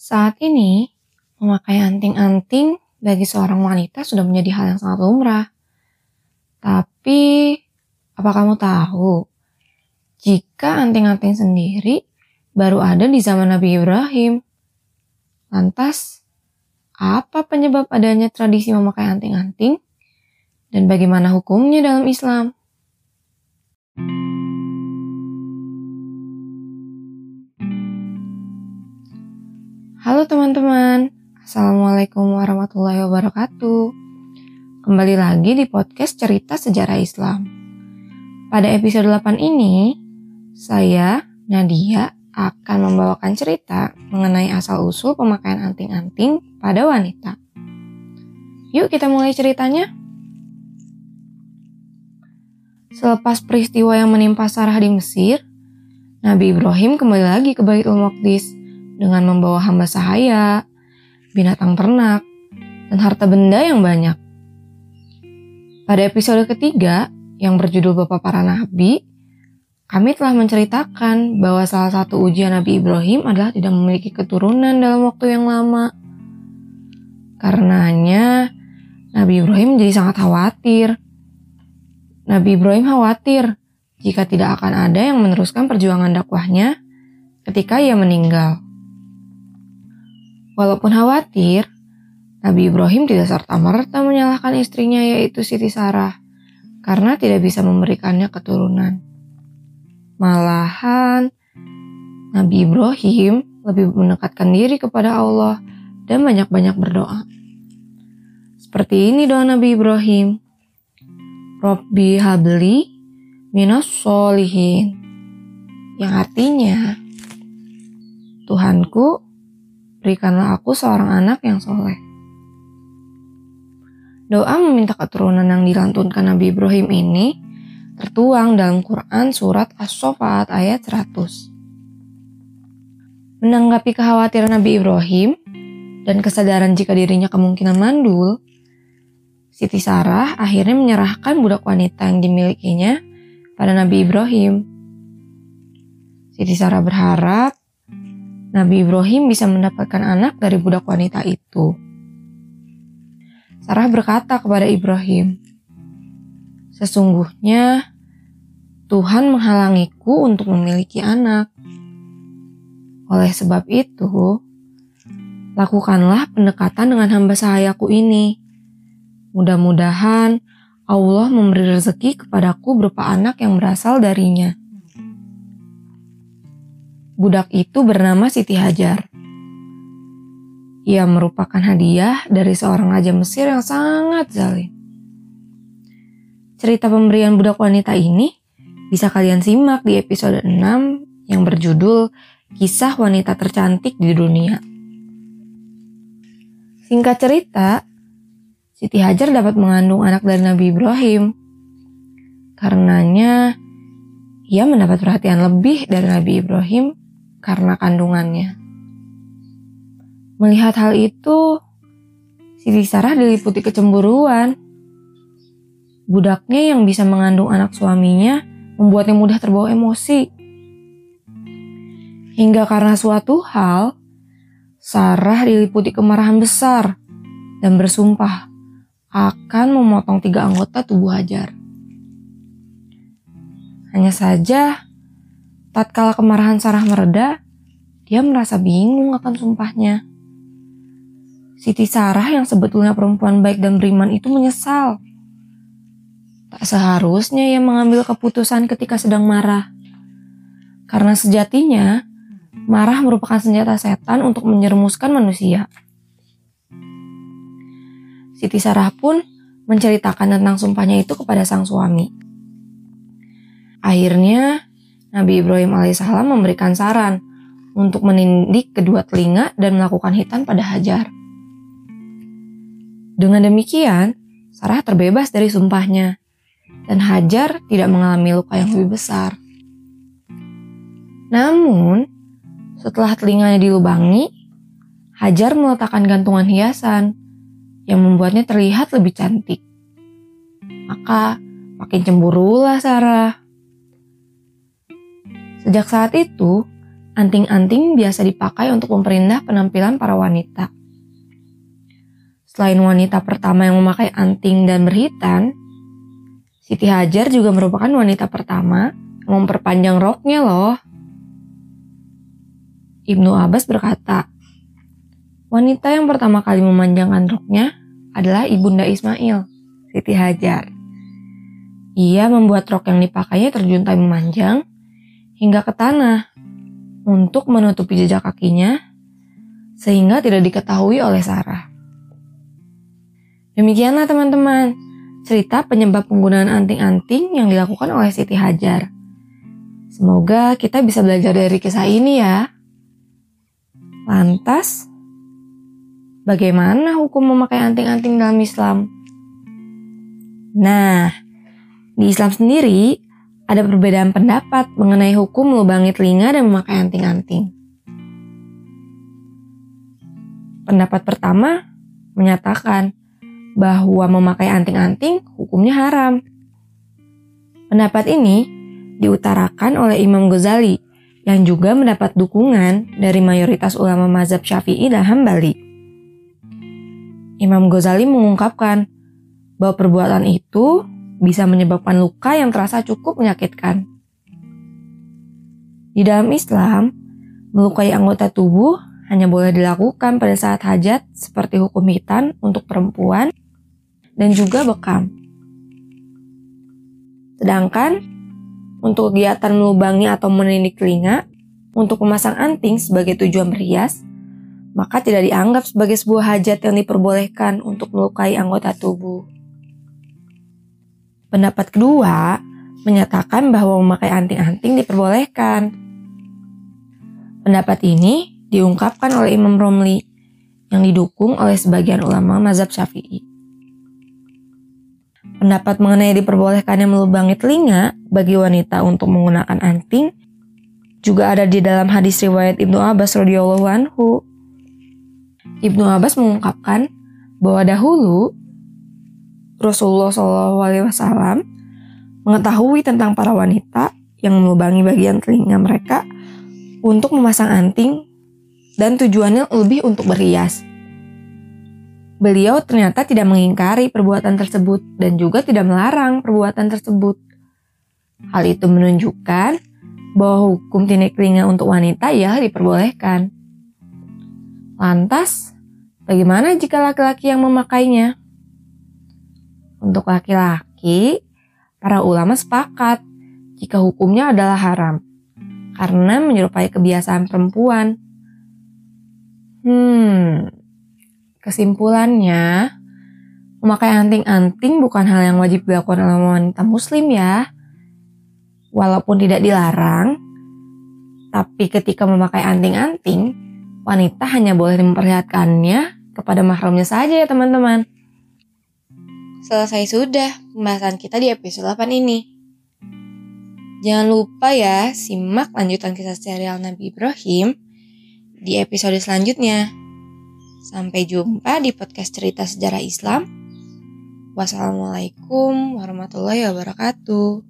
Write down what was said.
Saat ini, memakai anting-anting bagi seorang wanita sudah menjadi hal yang sangat lumrah. Tapi, apa kamu tahu jika anting-anting sendiri baru ada di zaman Nabi Ibrahim? Lantas, apa penyebab adanya tradisi memakai anting-anting dan bagaimana hukumnya dalam Islam? Halo teman-teman, Assalamualaikum warahmatullahi wabarakatuh. Kembali lagi di podcast Cerita Sejarah Islam. Pada episode 8 ini, saya, Nadia, akan membawakan cerita mengenai asal-usul pemakaian anting-anting pada wanita. Yuk kita mulai ceritanya. Selepas peristiwa yang menimpa Sarah di Mesir, Nabi Ibrahim kembali lagi ke Baitul Maqdis dengan membawa hamba sahaya, binatang ternak, dan harta benda yang banyak. Pada episode ketiga, yang berjudul Bapak Para Nabi, kami telah menceritakan bahwa salah satu ujian Nabi Ibrahim adalah tidak memiliki keturunan dalam waktu yang lama. Karenanya, Nabi Ibrahim menjadi sangat khawatir. Nabi Ibrahim khawatir jika tidak akan ada yang meneruskan perjuangan dakwahnya ketika ia meninggal. Walaupun khawatir, Nabi Ibrahim tidak serta-merta menyalahkan istrinya yaitu Siti Sarah karena tidak bisa memberikannya keturunan. Malahan, Nabi Ibrahim lebih mendekatkan diri kepada Allah dan banyak-banyak berdoa. Seperti ini doa Nabi Ibrahim. Robbi habli minas solihin. Yang artinya, Tuhanku, berikanlah aku seorang anak yang soleh. Doa meminta keturunan yang dilantunkan Nabi Ibrahim ini tertuang dalam Quran surat As-Sofat ayat 100. Menanggapi kekhawatiran Nabi Ibrahim dan kesadaran jika dirinya kemungkinan mandul, Siti Sarah akhirnya menyerahkan budak wanita yang dimilikinya pada Nabi Ibrahim. Siti Sarah berharap Nabi Ibrahim bisa mendapatkan anak dari budak wanita itu. Sarah berkata kepada Ibrahim, "Sesungguhnya Tuhan menghalangiku untuk memiliki anak. Oleh sebab itu, lakukanlah pendekatan dengan hamba sahayaku ini. Mudah-mudahan Allah memberi rezeki kepadaku berupa anak yang berasal darinya." Budak itu bernama Siti Hajar. Ia merupakan hadiah dari seorang raja Mesir yang sangat zalim. Cerita pemberian budak wanita ini bisa kalian simak di episode 6 yang berjudul Kisah Wanita Tercantik di Dunia. Singkat cerita, Siti Hajar dapat mengandung anak dari Nabi Ibrahim. Karenanya, ia mendapat perhatian lebih dari Nabi Ibrahim karena kandungannya. Melihat hal itu, Siti Sarah diliputi kecemburuan. Budaknya yang bisa mengandung anak suaminya membuatnya mudah terbawa emosi. Hingga karena suatu hal, Sarah diliputi kemarahan besar dan bersumpah akan memotong tiga anggota tubuh Hajar. Hanya saja, Tatkala kemarahan Sarah mereda, dia merasa bingung akan sumpahnya. Siti Sarah yang sebetulnya perempuan baik dan beriman itu menyesal. Tak seharusnya ia mengambil keputusan ketika sedang marah. Karena sejatinya, marah merupakan senjata setan untuk menyerumuskan manusia. Siti Sarah pun menceritakan tentang sumpahnya itu kepada sang suami. Akhirnya, Nabi Ibrahim alaihissalam memberikan saran untuk menindik kedua telinga dan melakukan hitam pada Hajar. Dengan demikian, Sarah terbebas dari sumpahnya, dan Hajar tidak mengalami luka yang lebih besar. Namun, setelah telinganya dilubangi, Hajar meletakkan gantungan hiasan yang membuatnya terlihat lebih cantik. Maka makin cemburulah Sarah. Sejak saat itu, Anting-anting biasa dipakai untuk memperindah penampilan para wanita. Selain wanita pertama yang memakai anting dan berhitan, Siti Hajar juga merupakan wanita pertama yang memperpanjang roknya loh. Ibnu Abbas berkata, wanita yang pertama kali memanjangkan roknya adalah Ibunda Ismail, Siti Hajar. Ia membuat rok yang dipakainya terjuntai memanjang hingga ke tanah untuk menutupi jejak kakinya sehingga tidak diketahui oleh Sarah. Demikianlah teman-teman, cerita penyebab penggunaan anting-anting yang dilakukan oleh Siti Hajar. Semoga kita bisa belajar dari kisah ini ya. Lantas, bagaimana hukum memakai anting-anting dalam Islam? Nah, di Islam sendiri ada perbedaan pendapat mengenai hukum melubangi telinga dan memakai anting-anting. Pendapat pertama menyatakan bahwa memakai anting-anting hukumnya haram. Pendapat ini diutarakan oleh Imam Ghazali yang juga mendapat dukungan dari mayoritas ulama mazhab Syafi'i dan Hambali. Imam Ghazali mengungkapkan bahwa perbuatan itu bisa menyebabkan luka yang terasa cukup menyakitkan. Di dalam Islam, melukai anggota tubuh hanya boleh dilakukan pada saat hajat seperti hukum hitan untuk perempuan dan juga bekam. Sedangkan untuk kegiatan melubangi atau menindik telinga untuk memasang anting sebagai tujuan berhias, maka tidak dianggap sebagai sebuah hajat yang diperbolehkan untuk melukai anggota tubuh. Pendapat kedua menyatakan bahwa memakai anting-anting diperbolehkan. Pendapat ini diungkapkan oleh Imam Romli yang didukung oleh sebagian ulama mazhab Syafi'i. Pendapat mengenai diperbolehkannya melubangi telinga bagi wanita untuk menggunakan anting juga ada di dalam hadis riwayat Ibnu Abbas radhiyallahu anhu. Ibnu Abbas mengungkapkan bahwa dahulu Rasulullah SAW mengetahui tentang para wanita yang melubangi bagian telinga mereka untuk memasang anting dan tujuannya lebih untuk berhias. Beliau ternyata tidak mengingkari perbuatan tersebut dan juga tidak melarang perbuatan tersebut. Hal itu menunjukkan bahwa hukum tinik telinga untuk wanita ya diperbolehkan. Lantas, bagaimana jika laki-laki yang memakainya? Untuk laki-laki, para ulama sepakat jika hukumnya adalah haram karena menyerupai kebiasaan perempuan. Hmm, kesimpulannya, memakai anting-anting bukan hal yang wajib dilakukan oleh wanita muslim ya. Walaupun tidak dilarang, tapi ketika memakai anting-anting, wanita hanya boleh memperlihatkannya kepada mahramnya saja ya teman-teman. Selesai sudah pembahasan kita di episode 8 ini. Jangan lupa ya, simak lanjutan kisah serial Nabi Ibrahim di episode selanjutnya. Sampai jumpa di podcast cerita sejarah Islam. Wassalamualaikum warahmatullahi wabarakatuh.